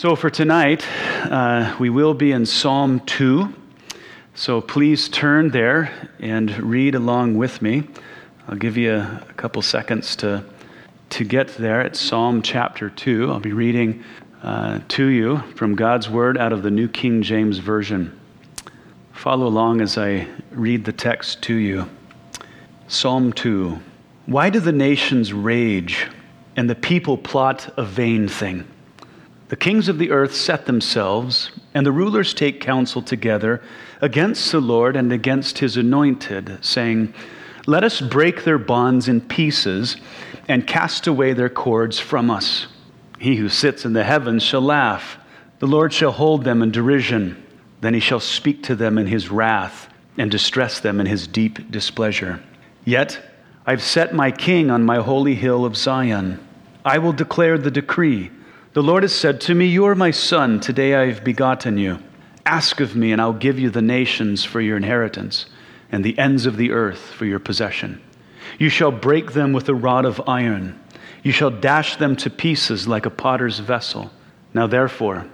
So, for tonight, uh, we will be in Psalm 2. So, please turn there and read along with me. I'll give you a, a couple seconds to, to get there at Psalm chapter 2. I'll be reading uh, to you from God's Word out of the New King James Version. Follow along as I read the text to you. Psalm 2 Why do the nations rage and the people plot a vain thing? The kings of the earth set themselves, and the rulers take counsel together against the Lord and against his anointed, saying, Let us break their bonds in pieces and cast away their cords from us. He who sits in the heavens shall laugh. The Lord shall hold them in derision. Then he shall speak to them in his wrath and distress them in his deep displeasure. Yet I've set my king on my holy hill of Zion. I will declare the decree. The Lord has said to me, You are my son, today I have begotten you. Ask of me, and I'll give you the nations for your inheritance, and the ends of the earth for your possession. You shall break them with a rod of iron, you shall dash them to pieces like a potter's vessel. Now therefore,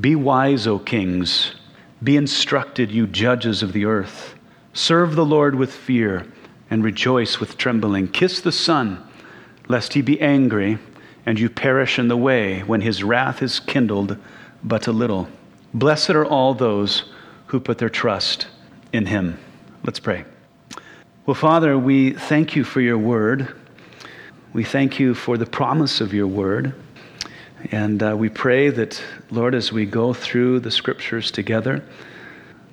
be wise, O kings, be instructed, you judges of the earth. Serve the Lord with fear, and rejoice with trembling. Kiss the Son, lest he be angry and you perish in the way when his wrath is kindled but a little. Blessed are all those who put their trust in him. Let's pray. Well, Father, we thank you for your word. We thank you for the promise of your word. And uh, we pray that, Lord, as we go through the scriptures together,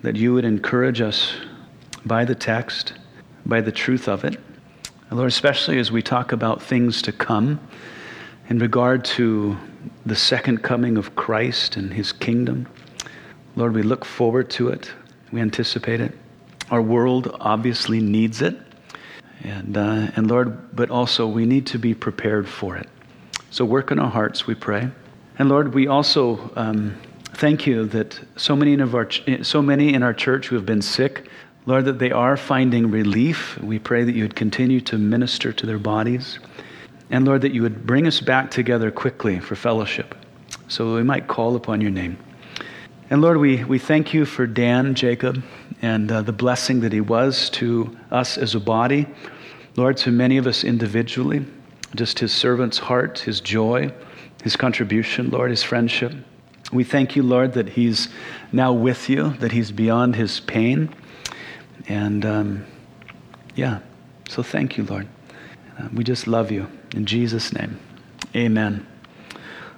that you would encourage us by the text, by the truth of it. Lord, especially as we talk about things to come in regard to the second coming of Christ and his kingdom. Lord, we look forward to it. We anticipate it. Our world obviously needs it. And, uh, and Lord, but also we need to be prepared for it. So work in our hearts, we pray. And Lord, we also um, thank you that so many, of our, so many in our church who have been sick, Lord, that they are finding relief. We pray that you would continue to minister to their bodies. And Lord, that you would bring us back together quickly for fellowship so we might call upon your name. And Lord, we, we thank you for Dan Jacob and uh, the blessing that he was to us as a body. Lord, to many of us individually, just his servant's heart, his joy, his contribution, Lord, his friendship. We thank you, Lord, that he's now with you, that he's beyond his pain. And um, yeah, so thank you, Lord. Uh, we just love you. In Jesus' name, amen.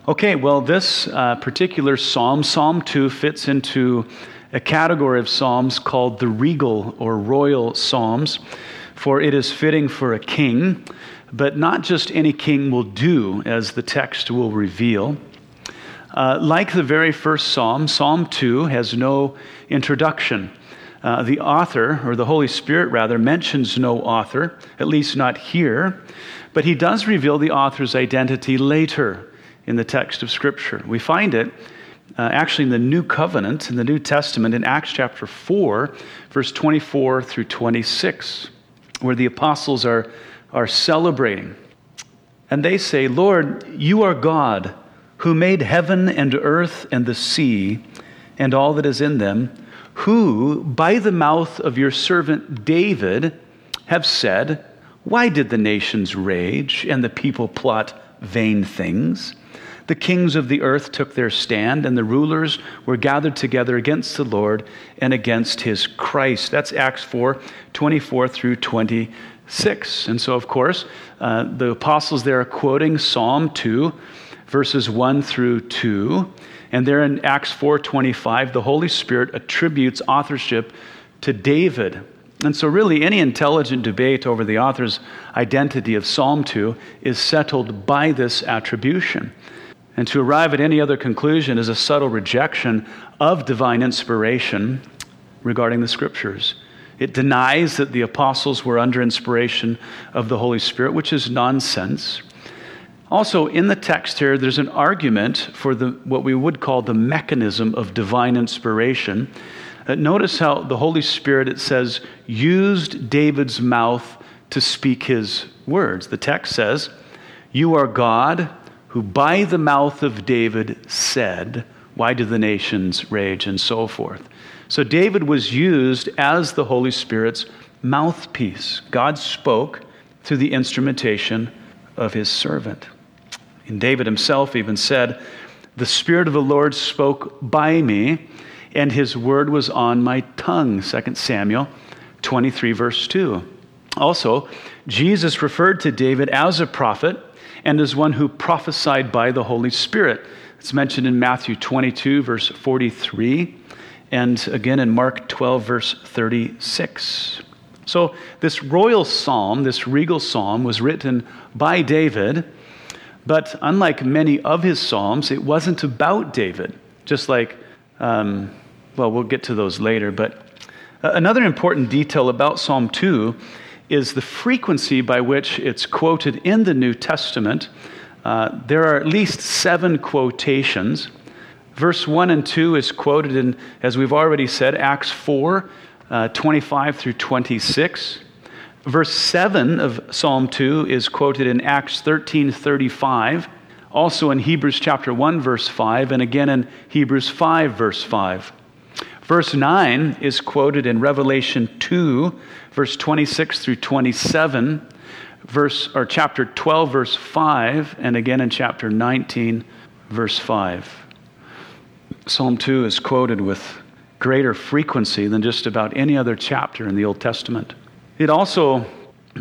Okay, well, this uh, particular psalm, Psalm 2, fits into a category of psalms called the regal or royal psalms, for it is fitting for a king, but not just any king will do, as the text will reveal. Uh, like the very first psalm, Psalm 2 has no introduction. Uh, the author, or the Holy Spirit rather, mentions no author, at least not here, but he does reveal the author's identity later in the text of Scripture. We find it uh, actually in the New Covenant, in the New Testament, in Acts chapter 4, verse 24 through 26, where the apostles are, are celebrating. And they say, Lord, you are God who made heaven and earth and the sea and all that is in them who, by the mouth of your servant David, have said, Why did the nations rage and the people plot vain things? The kings of the earth took their stand, and the rulers were gathered together against the Lord and against his Christ. That's Acts 4 24 through 26. And so, of course, uh, the apostles there are quoting Psalm 2, verses 1 through 2. And there in Acts 4:25, the Holy Spirit attributes authorship to David. And so really any intelligent debate over the author's identity of Psalm 2 is settled by this attribution. And to arrive at any other conclusion is a subtle rejection of divine inspiration regarding the scriptures. It denies that the apostles were under inspiration of the Holy Spirit, which is nonsense. Also, in the text here, there's an argument for the, what we would call the mechanism of divine inspiration. Uh, notice how the Holy Spirit, it says, used David's mouth to speak his words. The text says, You are God who by the mouth of David said, Why do the nations rage? and so forth. So David was used as the Holy Spirit's mouthpiece. God spoke through the instrumentation of his servant. And David himself even said, The Spirit of the Lord spoke by me, and his word was on my tongue. 2 Samuel 23, verse 2. Also, Jesus referred to David as a prophet and as one who prophesied by the Holy Spirit. It's mentioned in Matthew 22, verse 43, and again in Mark 12, verse 36. So, this royal psalm, this regal psalm, was written by David, but unlike many of his psalms, it wasn't about David, just like, um, well, we'll get to those later. But uh, another important detail about Psalm 2 is the frequency by which it's quoted in the New Testament. Uh, there are at least seven quotations. Verse 1 and 2 is quoted in, as we've already said, Acts 4 uh, 25 through 26. Verse 7 of Psalm 2 is quoted in Acts 13 35, also in Hebrews chapter 1, verse 5, and again in Hebrews 5, verse 5. Verse 9 is quoted in Revelation 2, verse 26 through 27, verse, or chapter 12, verse 5, and again in chapter 19, verse 5. Psalm 2 is quoted with greater frequency than just about any other chapter in the Old Testament. It also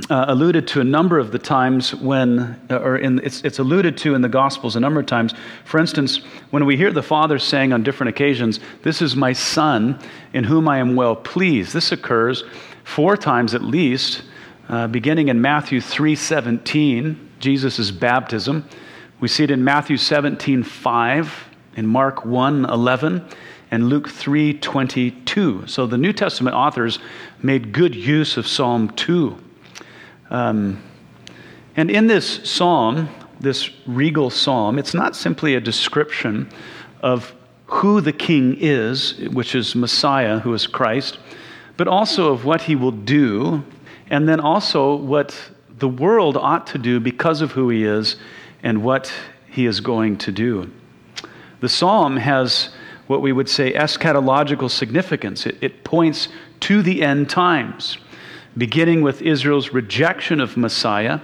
uh, alluded to a number of the times when, uh, or in, it's, it's alluded to in the Gospels a number of times. For instance, when we hear the Father saying on different occasions, This is my Son in whom I am well pleased, this occurs four times at least, uh, beginning in Matthew 3.17, Jesus' baptism. We see it in Matthew 17.5, in Mark 1.11, and Luke 3:22. So the New Testament authors made good use of Psalm 2. Um, and in this psalm, this regal psalm, it's not simply a description of who the king is, which is Messiah, who is Christ, but also of what he will do, and then also what the world ought to do because of who he is and what he is going to do. The psalm has what we would say eschatological significance. It, it points to the end times, beginning with Israel's rejection of Messiah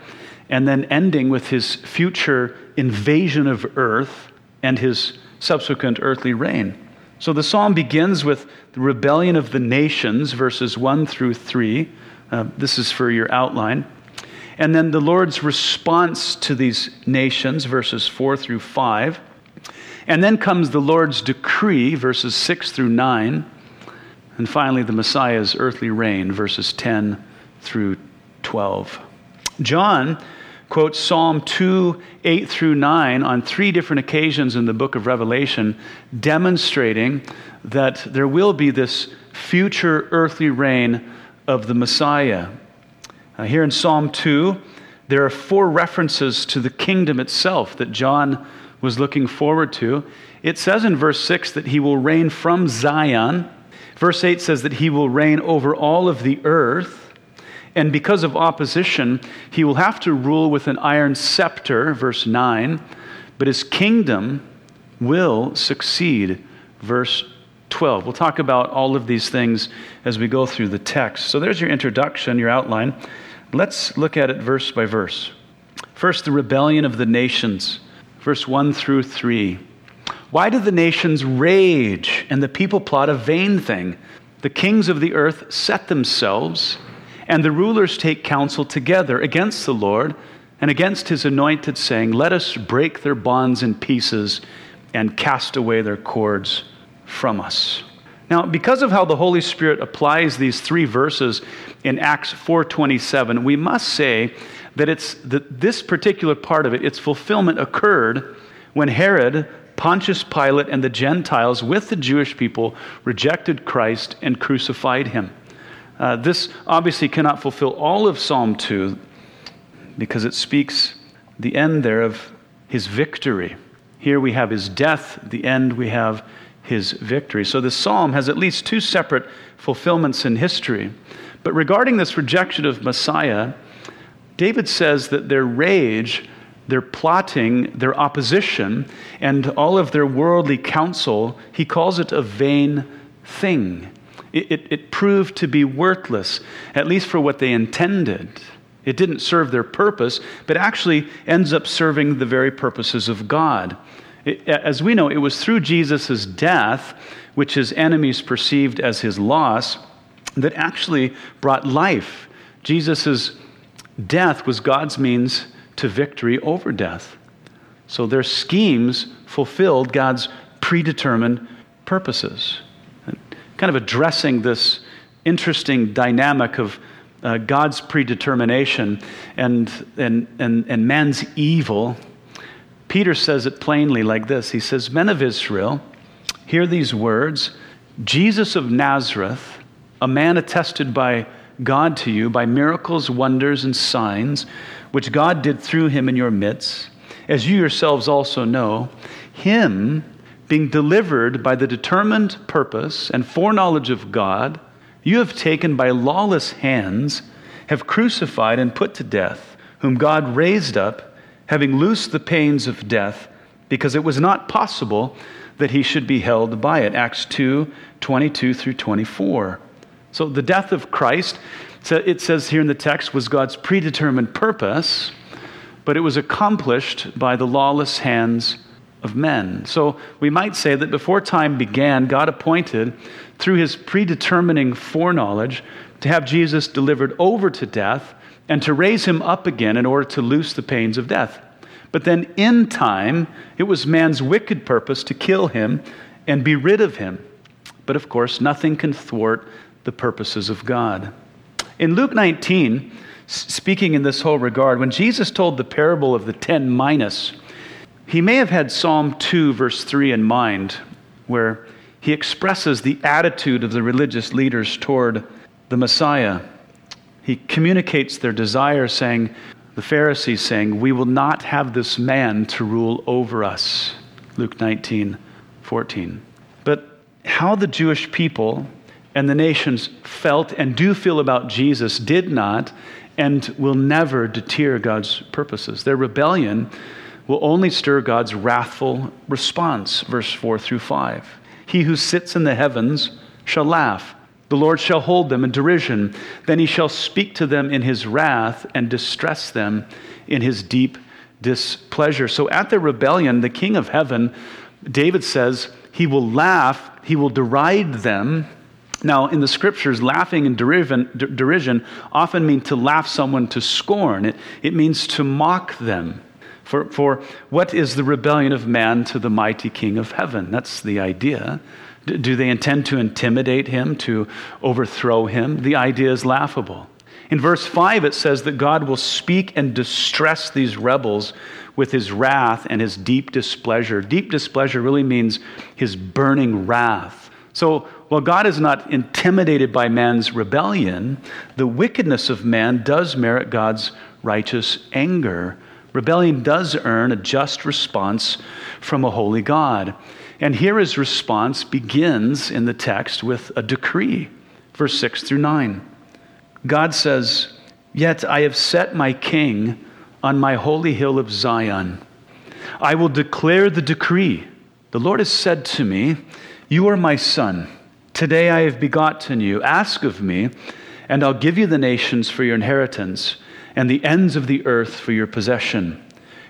and then ending with his future invasion of earth and his subsequent earthly reign. So the psalm begins with the rebellion of the nations, verses 1 through 3. Uh, this is for your outline. And then the Lord's response to these nations, verses 4 through 5. And then comes the Lord's decree, verses 6 through 9. And finally, the Messiah's earthly reign, verses 10 through 12. John quotes Psalm 2, 8 through 9 on three different occasions in the book of Revelation, demonstrating that there will be this future earthly reign of the Messiah. Uh, here in Psalm 2, there are four references to the kingdom itself that John was looking forward to. It says in verse 6 that he will reign from Zion. Verse 8 says that he will reign over all of the earth. And because of opposition, he will have to rule with an iron scepter, verse 9. But his kingdom will succeed, verse 12. We'll talk about all of these things as we go through the text. So there's your introduction, your outline. Let's look at it verse by verse. First, the rebellion of the nations verse 1 through 3. Why do the nations rage and the people plot a vain thing? The kings of the earth set themselves, and the rulers take counsel together against the Lord and against his anointed, saying, Let us break their bonds in pieces and cast away their cords from us. Now, because of how the Holy Spirit applies these three verses in Acts 4:27, we must say that it's that this particular part of it, its fulfillment occurred when Herod, Pontius Pilate, and the Gentiles with the Jewish people rejected Christ and crucified him. Uh, this obviously cannot fulfill all of Psalm 2 because it speaks the end there of his victory. Here we have his death, the end we have his victory. So this psalm has at least two separate fulfillments in history. But regarding this rejection of Messiah, David says that their rage their plotting, their opposition, and all of their worldly counsel, he calls it a vain thing. It, it, it, proved to be worthless, at least for what they intended. It didn't serve their purpose, but actually ends up serving the very purposes of God. It, as we know, it was through Jesus' death, which his enemies perceived as his loss, that actually brought life. Jesus' death was God's means to victory over death. So their schemes fulfilled God's predetermined purposes. Kind of addressing this interesting dynamic of uh, God's predetermination and, and, and, and man's evil, Peter says it plainly like this He says, Men of Israel, hear these words Jesus of Nazareth, a man attested by God to you by miracles, wonders, and signs which God did through him in your midst, as you yourselves also know, him being delivered by the determined purpose and foreknowledge of God, you have taken by lawless hands, have crucified and put to death, whom God raised up, having loosed the pains of death, because it was not possible that he should be held by it. Acts 2 22 through 24. So the death of Christ so it says here in the text, was God's predetermined purpose, but it was accomplished by the lawless hands of men. So we might say that before time began, God appointed, through his predetermining foreknowledge, to have Jesus delivered over to death and to raise him up again in order to loose the pains of death. But then in time, it was man's wicked purpose to kill him and be rid of him. But of course, nothing can thwart the purposes of God. In Luke 19, speaking in this whole regard, when Jesus told the parable of the ten minas, he may have had Psalm 2, verse 3 in mind, where he expresses the attitude of the religious leaders toward the Messiah. He communicates their desire, saying, the Pharisees saying, We will not have this man to rule over us. Luke 19, 14. But how the Jewish people and the nations felt and do feel about Jesus did not and will never deter God's purposes. Their rebellion will only stir God's wrathful response, verse 4 through 5. He who sits in the heavens shall laugh. The Lord shall hold them in derision. Then he shall speak to them in his wrath and distress them in his deep displeasure. So at their rebellion, the king of heaven, David says, he will laugh, he will deride them, now, in the scriptures, laughing and derision, often mean to laugh someone to scorn. It, it means to mock them. For, for what is the rebellion of man to the mighty King of heaven? That's the idea. D- do they intend to intimidate him, to overthrow him? The idea is laughable. In verse 5, it says that God will speak and distress these rebels with his wrath and his deep displeasure. Deep displeasure really means his burning wrath. So, while God is not intimidated by man's rebellion, the wickedness of man does merit God's righteous anger. Rebellion does earn a just response from a holy God. And here his response begins in the text with a decree, verse 6 through 9. God says, Yet I have set my king on my holy hill of Zion. I will declare the decree. The Lord has said to me, You are my son. Today I have begotten you. Ask of me, and I'll give you the nations for your inheritance, and the ends of the earth for your possession.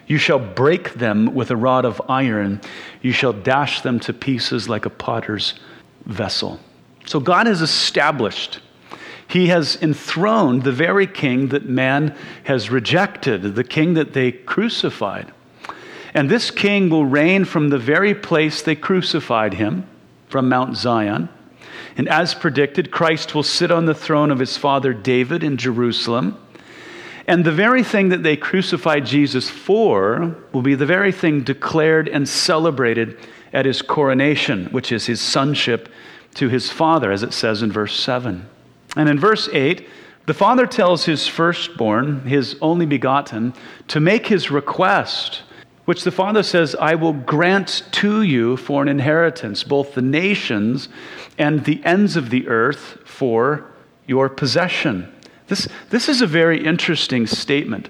You shall break them with a rod of iron, you shall dash them to pieces like a potter's vessel. So God has established. He has enthroned the very king that man has rejected, the king that they crucified. And this king will reign from the very place they crucified him, from Mount Zion. And as predicted, Christ will sit on the throne of his father David in Jerusalem. And the very thing that they crucified Jesus for will be the very thing declared and celebrated at his coronation, which is his sonship to his father, as it says in verse 7. And in verse 8, the father tells his firstborn, his only begotten, to make his request which the Father says, I will grant to you for an inheritance, both the nations and the ends of the earth for your possession. This, this is a very interesting statement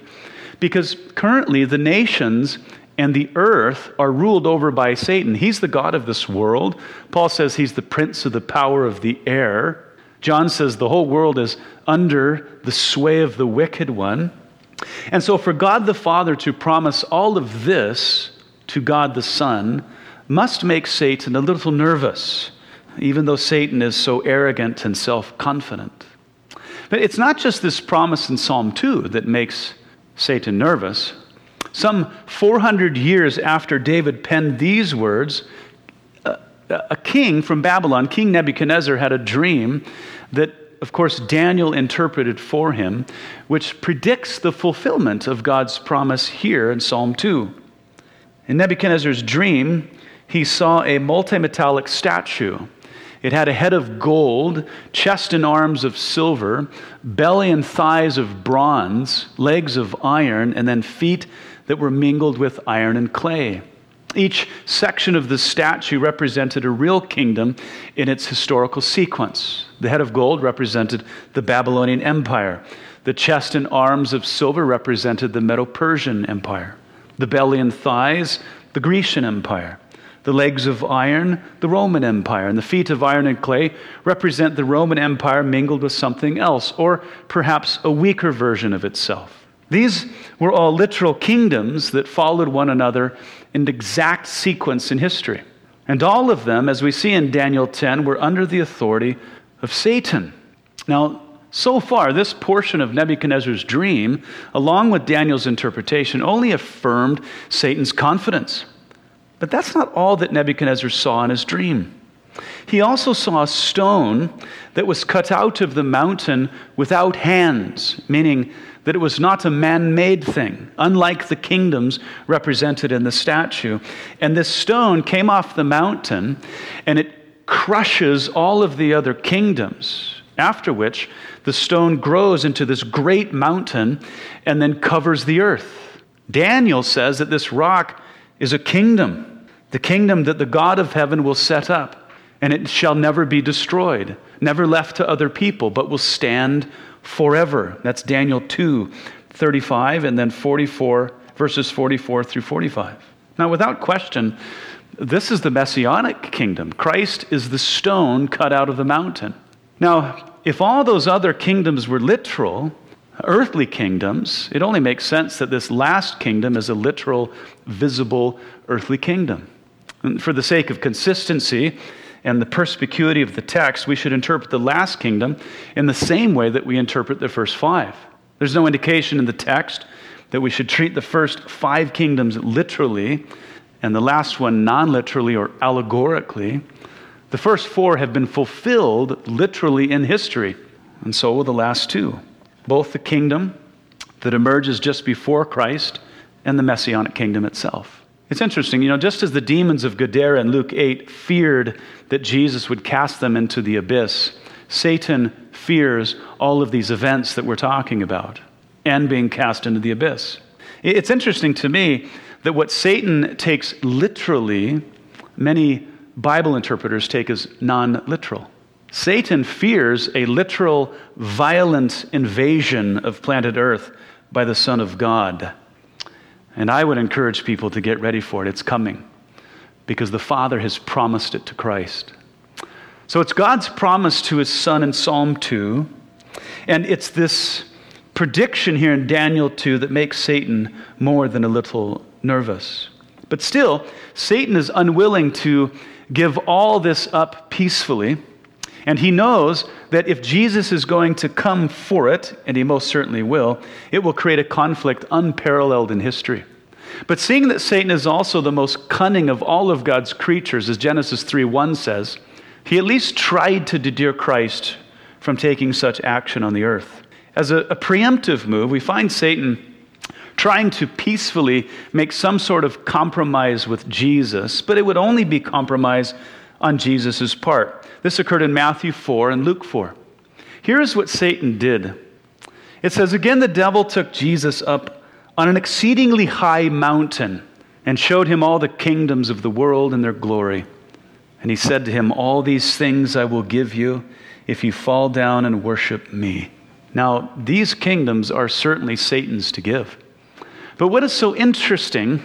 Because currently the nations and the earth are ruled over by Satan. He's the God of this world. Paul says he's the prince of the power of the air. John says the whole world is under the sway of the wicked one. And so, for God the Father to promise all of this to God the Son must make Satan a little nervous, even though Satan is so arrogant and self confident. But it's not just this promise in Psalm 2 that makes Satan nervous. Some 400 years after David penned these words, a, a king from Babylon, King Nebuchadnezzar, had a dream that, of course, Daniel interpreted for him, which predicts the fulfillment of God's promise here in Psalm 2. In Nebuchadnezzar's dream, he saw a multi-metallic statue it had a head of gold, chest and arms of silver, belly and thighs of bronze, legs of iron, and then feet that were mingled with iron and clay. Each section of the statue represented a real kingdom in its historical sequence. The head of gold represented the Babylonian Empire. The chest and arms of silver represented the Medo Persian Empire. The belly and thighs, the Grecian Empire. The legs of iron, the Roman Empire, and the feet of iron and clay represent the Roman Empire mingled with something else, or perhaps a weaker version of itself. These were all literal kingdoms that followed one another in exact sequence in history. And all of them, as we see in Daniel 10, were under the authority of Satan. Now, so far, this portion of Nebuchadnezzar's dream, along with Daniel's interpretation, only affirmed Satan's confidence. But that's not all that Nebuchadnezzar saw in his dream. He also saw a stone that was cut out of the mountain without hands, meaning that it was not a man made thing, unlike the kingdoms represented in the statue. And this stone came off the mountain and it crushes all of the other kingdoms, after which the stone grows into this great mountain and then covers the earth. Daniel says that this rock is a kingdom, the kingdom that the God of heaven will set up, and it shall never be destroyed, never left to other people, but will stand forever. That's Daniel 2 35, and then 44, verses 44 through 45. Now, without question, this is the messianic kingdom. Christ is the stone cut out of the mountain. Now, if all those other kingdoms were literal, earthly kingdoms, it only makes sense that this last kingdom is a literal, visible earthly kingdom. And for the sake of consistency and the perspicuity of the text, we should interpret the last kingdom in the same way that we interpret the first five. There's no indication in the text that we should treat the first five kingdoms literally and the last one non literally or allegorically. The first four have been fulfilled literally in history, and so will the last two both the kingdom that emerges just before Christ and the messianic kingdom itself. It's interesting, you know, just as the demons of Gadara in Luke 8 feared that Jesus would cast them into the abyss, Satan fears all of these events that we're talking about and being cast into the abyss. It's interesting to me that what Satan takes literally, many Bible interpreters take as non literal. Satan fears a literal, violent invasion of planet Earth by the Son of God. And I would encourage people to get ready for it. It's coming because the Father has promised it to Christ. So it's God's promise to his Son in Psalm 2. And it's this prediction here in Daniel 2 that makes Satan more than a little nervous. But still, Satan is unwilling to give all this up peacefully. And he knows that if Jesus is going to come for it, and he most certainly will, it will create a conflict unparalleled in history. But seeing that Satan is also the most cunning of all of God's creatures, as Genesis 3 1 says, he at least tried to deter Christ from taking such action on the earth. As a, a preemptive move, we find Satan trying to peacefully make some sort of compromise with Jesus, but it would only be compromise on Jesus' part. This occurred in Matthew 4 and Luke 4. Here is what Satan did it says, Again, the devil took Jesus up on an exceedingly high mountain and showed him all the kingdoms of the world and their glory. And he said to him, All these things I will give you if you fall down and worship me. Now, these kingdoms are certainly Satan's to give. But what is so interesting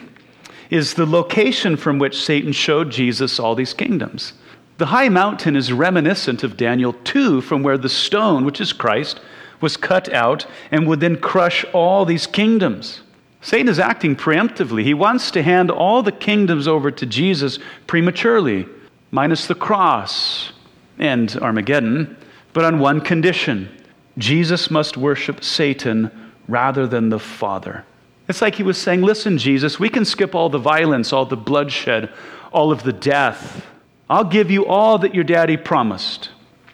is the location from which Satan showed Jesus all these kingdoms. The high mountain is reminiscent of Daniel 2, from where the stone, which is Christ, was cut out and would then crush all these kingdoms. Satan is acting preemptively. He wants to hand all the kingdoms over to Jesus prematurely, minus the cross and Armageddon, but on one condition Jesus must worship Satan rather than the Father. It's like he was saying, Listen, Jesus, we can skip all the violence, all the bloodshed, all of the death. I'll give you all that your daddy promised.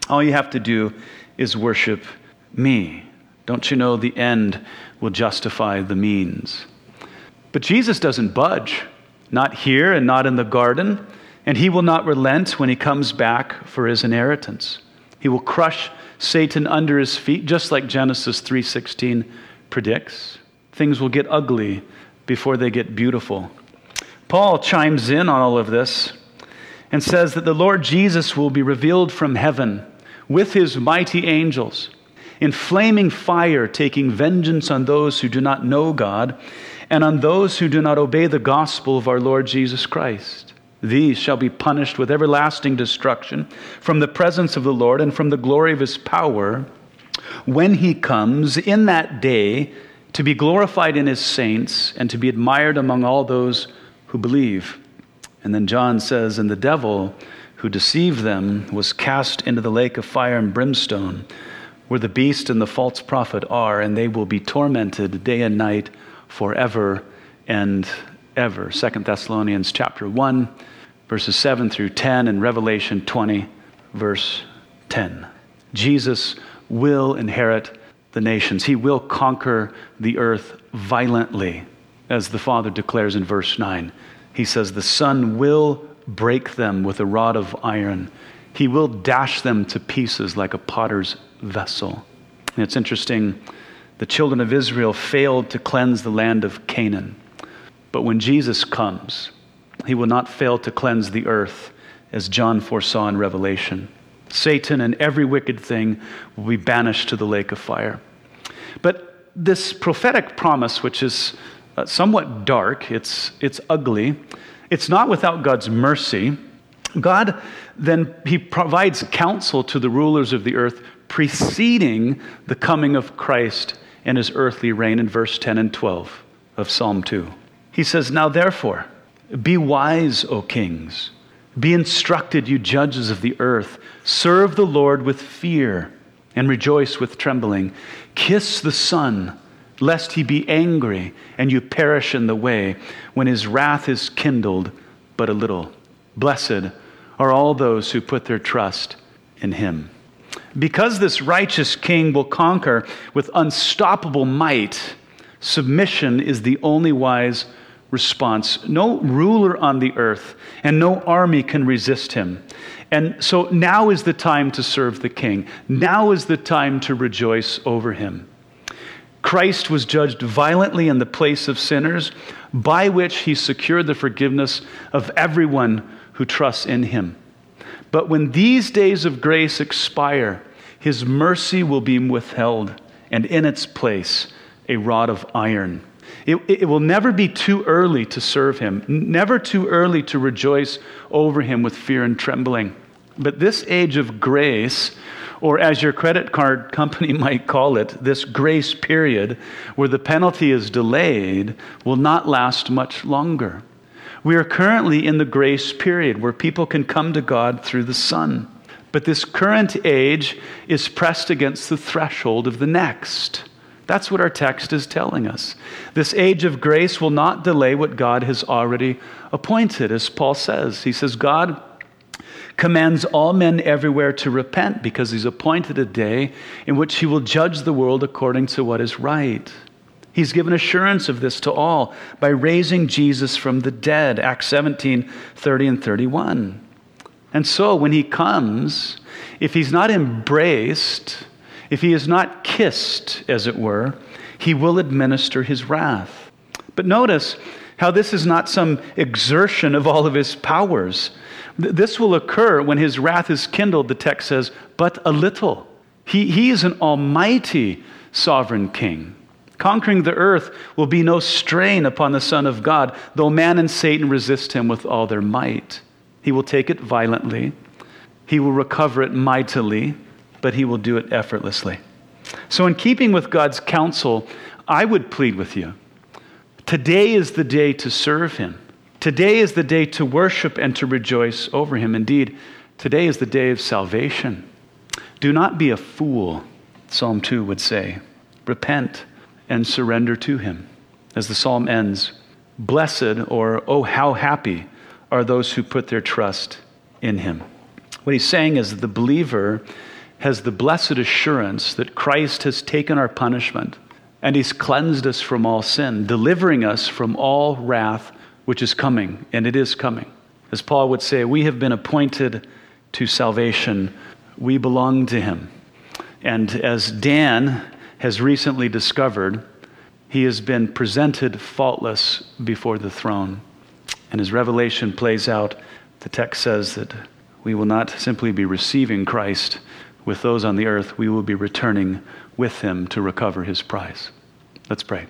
All you have to do is worship me. Don't you know the end will justify the means? But Jesus doesn't budge, not here and not in the garden, and he will not relent when he comes back for his inheritance. He will crush Satan under his feet just like Genesis 3:16 predicts. Things will get ugly before they get beautiful. Paul chimes in on all of this and says that the Lord Jesus will be revealed from heaven with his mighty angels in flaming fire, taking vengeance on those who do not know God and on those who do not obey the gospel of our Lord Jesus Christ. These shall be punished with everlasting destruction from the presence of the Lord and from the glory of his power when he comes in that day to be glorified in his saints and to be admired among all those who believe. And then John says, And the devil who deceived them was cast into the lake of fire and brimstone where the beast and the false prophet are, and they will be tormented day and night forever and ever. Second Thessalonians chapter 1, verses 7 through 10, and Revelation 20, verse 10. Jesus will inherit the nations. He will conquer the earth violently, as the Father declares in verse 9. He says, The Son will break them with a rod of iron. He will dash them to pieces like a potter's vessel. And it's interesting, the children of Israel failed to cleanse the land of Canaan. But when Jesus comes, he will not fail to cleanse the earth, as John foresaw in Revelation. Satan and every wicked thing will be banished to the lake of fire. But this prophetic promise, which is uh, somewhat dark, it's, it's ugly, it's not without God's mercy. God then he provides counsel to the rulers of the earth preceding the coming of Christ and his earthly reign in verse 10 and 12 of Psalm 2. He says, Now therefore, be wise, O kings. Be instructed, you judges of the earth. Serve the Lord with fear and rejoice with trembling. Kiss the Son, lest he be angry and you perish in the way when his wrath is kindled but a little. Blessed are all those who put their trust in him. Because this righteous king will conquer with unstoppable might, submission is the only wise response. No ruler on the earth and no army can resist him. And so now is the time to serve the king. Now is the time to rejoice over him. Christ was judged violently in the place of sinners, by which he secured the forgiveness of everyone who trusts in him. But when these days of grace expire, his mercy will be withheld, and in its place, a rod of iron. It, it, will never be too early to serve him, never too early to rejoice over him with fear and trembling. But this age of grace, or as your credit card company might call it, this grace period, where the penalty is delayed, will not last much longer. We are currently in the grace period where people can come to God through the Son. But this current age is pressed against the threshold of the next. That's what our text is telling us. This age of grace will not delay what God has already appointed, as Paul says. He says, God commands all men everywhere to repent because he's appointed a day in which he will judge the world according to what is right. He's given assurance of this to all by raising Jesus from the dead, Acts 17 30 and 31. And so when he comes, if he's not embraced, if he is not kissed, as it were, he will administer his wrath. But notice how this is not some exertion of all of his powers. This will occur when his wrath is kindled, the text says, but a little. He, he is an almighty sovereign king. Conquering the earth will be no strain upon the Son of God, though man and Satan resist him with all their might. He will take it violently, he will recover it mightily, but he will do it effortlessly. So, in keeping with God's counsel, I would plead with you. Today is the day to serve him. Today is the day to worship and to rejoice over him. Indeed, today is the day of salvation. Do not be a fool, Psalm 2 would say. Repent and surrender to him. As the psalm ends, blessed or oh, how happy are those who put their trust in him. What he's saying is that the believer has the blessed assurance that Christ has taken our punishment and he's cleansed us from all sin, delivering us from all wrath which is coming, and it is coming. As Paul would say, we have been appointed to salvation, we belong to him. And as Dan has recently discovered, he has been presented faultless before the throne. And as Revelation plays out, the text says that we will not simply be receiving Christ with those on the earth, we will be returning with him to recover his prize. Let's pray.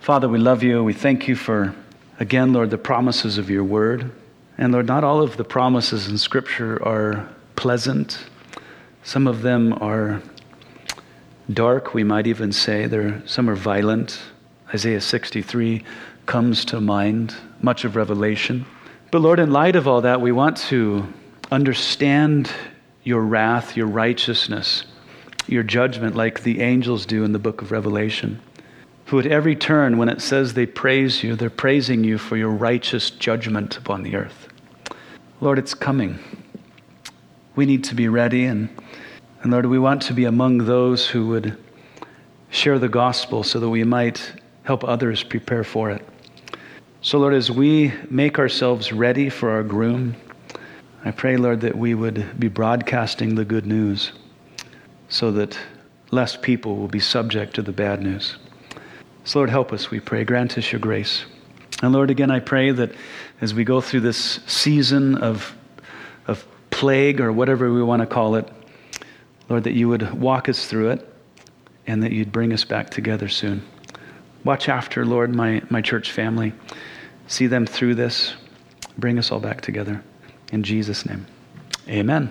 Father, we love you. We thank you for, again, Lord, the promises of your word. And Lord, not all of the promises in Scripture are pleasant. Some of them are dark, we might even say. There, some are violent. Isaiah 63 comes to mind, much of Revelation. But Lord, in light of all that, we want to understand your wrath, your righteousness, your judgment, like the angels do in the book of Revelation, who at every turn, when it says they praise you, they're praising you for your righteous judgment upon the earth. Lord, it's coming. We need to be ready, and, and Lord, we want to be among those who would share the gospel so that we might help others prepare for it. So, Lord, as we make ourselves ready for our groom, I pray, Lord, that we would be broadcasting the good news so that less people will be subject to the bad news. So, Lord, help us, we pray. Grant us your grace. And, Lord, again, I pray that as we go through this season of, of plague or whatever we want to call it, Lord, that you would walk us through it and that you'd bring us back together soon. Watch after, Lord, my, my church family. See them through this. Bring us all back together. In Jesus' name, amen.